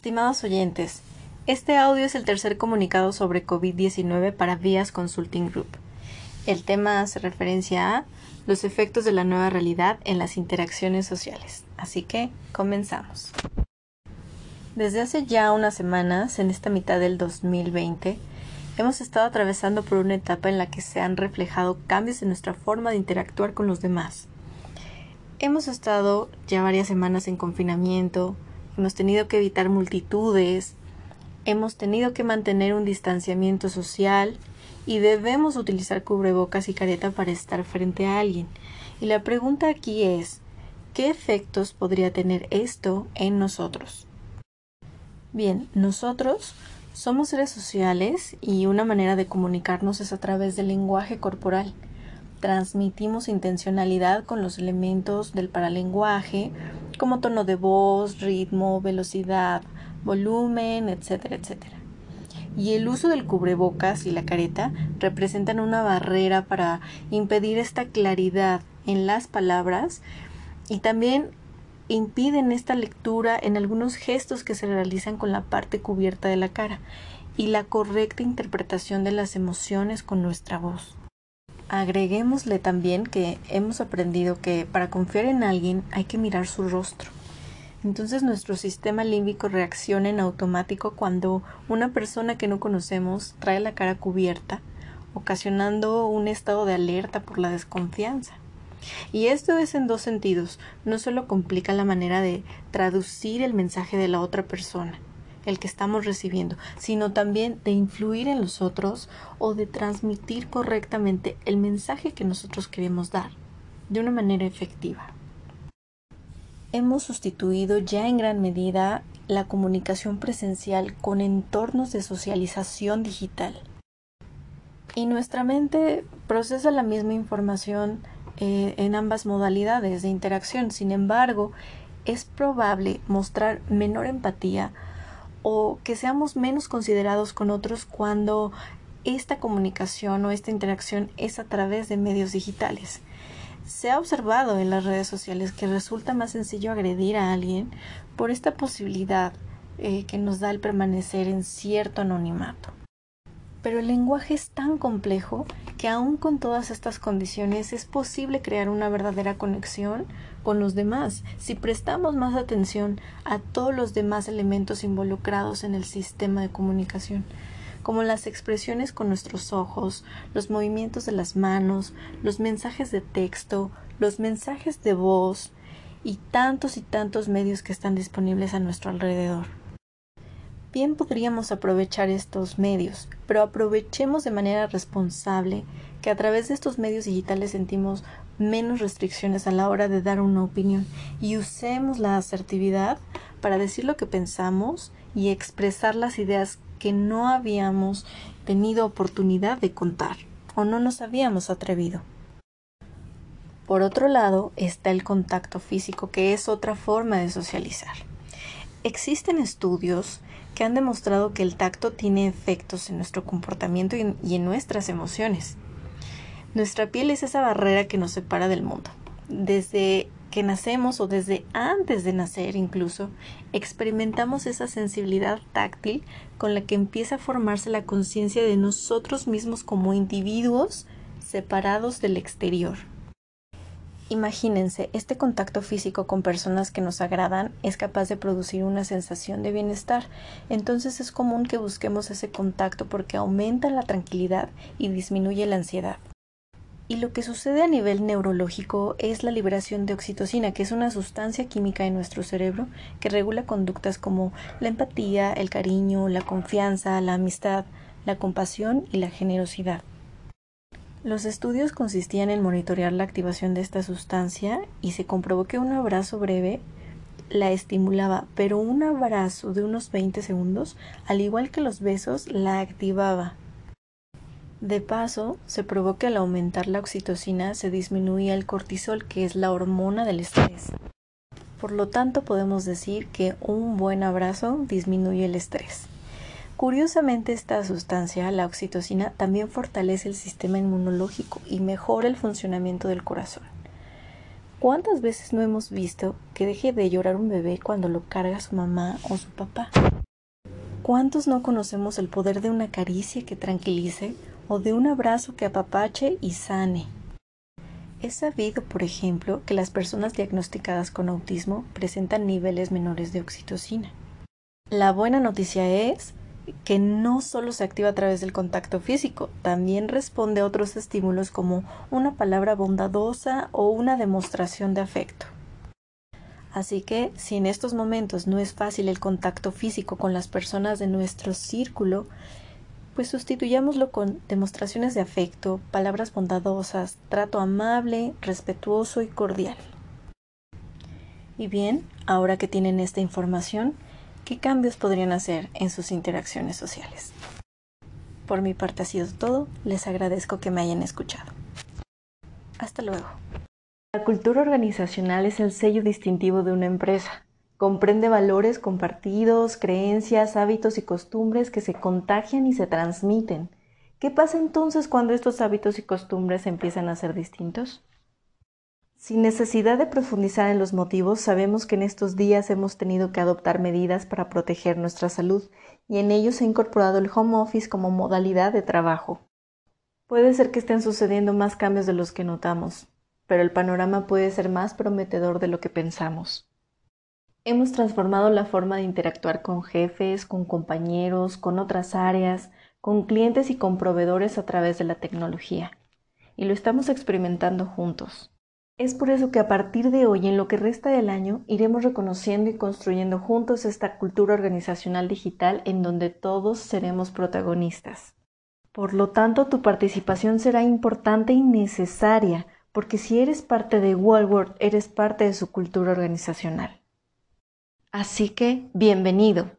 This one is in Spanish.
Estimados oyentes, este audio es el tercer comunicado sobre COVID-19 para Vías Consulting Group. El tema hace referencia a los efectos de la nueva realidad en las interacciones sociales. Así que comenzamos. Desde hace ya unas semanas, en esta mitad del 2020, hemos estado atravesando por una etapa en la que se han reflejado cambios en nuestra forma de interactuar con los demás. Hemos estado ya varias semanas en confinamiento, hemos tenido que evitar multitudes, hemos tenido que mantener un distanciamiento social y debemos utilizar cubrebocas y careta para estar frente a alguien. Y la pregunta aquí es, ¿qué efectos podría tener esto en nosotros? Bien, nosotros somos seres sociales y una manera de comunicarnos es a través del lenguaje corporal. Transmitimos intencionalidad con los elementos del paralenguaje, como tono de voz, ritmo, velocidad, volumen, etcétera, etcétera. Y el uso del cubrebocas y la careta representan una barrera para impedir esta claridad en las palabras y también impiden esta lectura en algunos gestos que se realizan con la parte cubierta de la cara y la correcta interpretación de las emociones con nuestra voz. Agreguémosle también que hemos aprendido que para confiar en alguien hay que mirar su rostro. Entonces nuestro sistema límbico reacciona en automático cuando una persona que no conocemos trae la cara cubierta, ocasionando un estado de alerta por la desconfianza. Y esto es en dos sentidos. No solo complica la manera de traducir el mensaje de la otra persona, el que estamos recibiendo, sino también de influir en los otros o de transmitir correctamente el mensaje que nosotros queremos dar de una manera efectiva. Hemos sustituido ya en gran medida la comunicación presencial con entornos de socialización digital. Y nuestra mente procesa la misma información eh, en ambas modalidades de interacción. Sin embargo, es probable mostrar menor empatía o que seamos menos considerados con otros cuando esta comunicación o esta interacción es a través de medios digitales. Se ha observado en las redes sociales que resulta más sencillo agredir a alguien por esta posibilidad eh, que nos da el permanecer en cierto anonimato. Pero el lenguaje es tan complejo que aún con todas estas condiciones es posible crear una verdadera conexión con los demás si prestamos más atención a todos los demás elementos involucrados en el sistema de comunicación, como las expresiones con nuestros ojos, los movimientos de las manos, los mensajes de texto, los mensajes de voz y tantos y tantos medios que están disponibles a nuestro alrededor. Bien podríamos aprovechar estos medios, pero aprovechemos de manera responsable que a través de estos medios digitales sentimos menos restricciones a la hora de dar una opinión y usemos la asertividad para decir lo que pensamos y expresar las ideas que no habíamos tenido oportunidad de contar o no nos habíamos atrevido. Por otro lado está el contacto físico, que es otra forma de socializar. Existen estudios que han demostrado que el tacto tiene efectos en nuestro comportamiento y en nuestras emociones. Nuestra piel es esa barrera que nos separa del mundo. Desde que nacemos o desde antes de nacer incluso, experimentamos esa sensibilidad táctil con la que empieza a formarse la conciencia de nosotros mismos como individuos separados del exterior. Imagínense, este contacto físico con personas que nos agradan es capaz de producir una sensación de bienestar, entonces es común que busquemos ese contacto porque aumenta la tranquilidad y disminuye la ansiedad. Y lo que sucede a nivel neurológico es la liberación de oxitocina, que es una sustancia química en nuestro cerebro que regula conductas como la empatía, el cariño, la confianza, la amistad, la compasión y la generosidad. Los estudios consistían en monitorear la activación de esta sustancia y se comprobó que un abrazo breve la estimulaba, pero un abrazo de unos 20 segundos, al igual que los besos, la activaba. De paso, se probó que al aumentar la oxitocina se disminuía el cortisol, que es la hormona del estrés. Por lo tanto, podemos decir que un buen abrazo disminuye el estrés. Curiosamente, esta sustancia, la oxitocina, también fortalece el sistema inmunológico y mejora el funcionamiento del corazón. ¿Cuántas veces no hemos visto que deje de llorar un bebé cuando lo carga su mamá o su papá? ¿Cuántos no conocemos el poder de una caricia que tranquilice o de un abrazo que apapache y sane? Es sabido, por ejemplo, que las personas diagnosticadas con autismo presentan niveles menores de oxitocina. La buena noticia es que no solo se activa a través del contacto físico, también responde a otros estímulos como una palabra bondadosa o una demostración de afecto. Así que, si en estos momentos no es fácil el contacto físico con las personas de nuestro círculo, pues sustituyámoslo con demostraciones de afecto, palabras bondadosas, trato amable, respetuoso y cordial. Y bien, ahora que tienen esta información, ¿Qué cambios podrían hacer en sus interacciones sociales? Por mi parte ha sido todo, les agradezco que me hayan escuchado. Hasta luego. La cultura organizacional es el sello distintivo de una empresa. Comprende valores compartidos, creencias, hábitos y costumbres que se contagian y se transmiten. ¿Qué pasa entonces cuando estos hábitos y costumbres empiezan a ser distintos? Sin necesidad de profundizar en los motivos, sabemos que en estos días hemos tenido que adoptar medidas para proteger nuestra salud y en ello se ha incorporado el home office como modalidad de trabajo. Puede ser que estén sucediendo más cambios de los que notamos, pero el panorama puede ser más prometedor de lo que pensamos. Hemos transformado la forma de interactuar con jefes, con compañeros, con otras áreas, con clientes y con proveedores a través de la tecnología, y lo estamos experimentando juntos. Es por eso que a partir de hoy, en lo que resta del año, iremos reconociendo y construyendo juntos esta cultura organizacional digital en donde todos seremos protagonistas. Por lo tanto, tu participación será importante y necesaria, porque si eres parte de Walworld, eres parte de su cultura organizacional. Así que, bienvenido.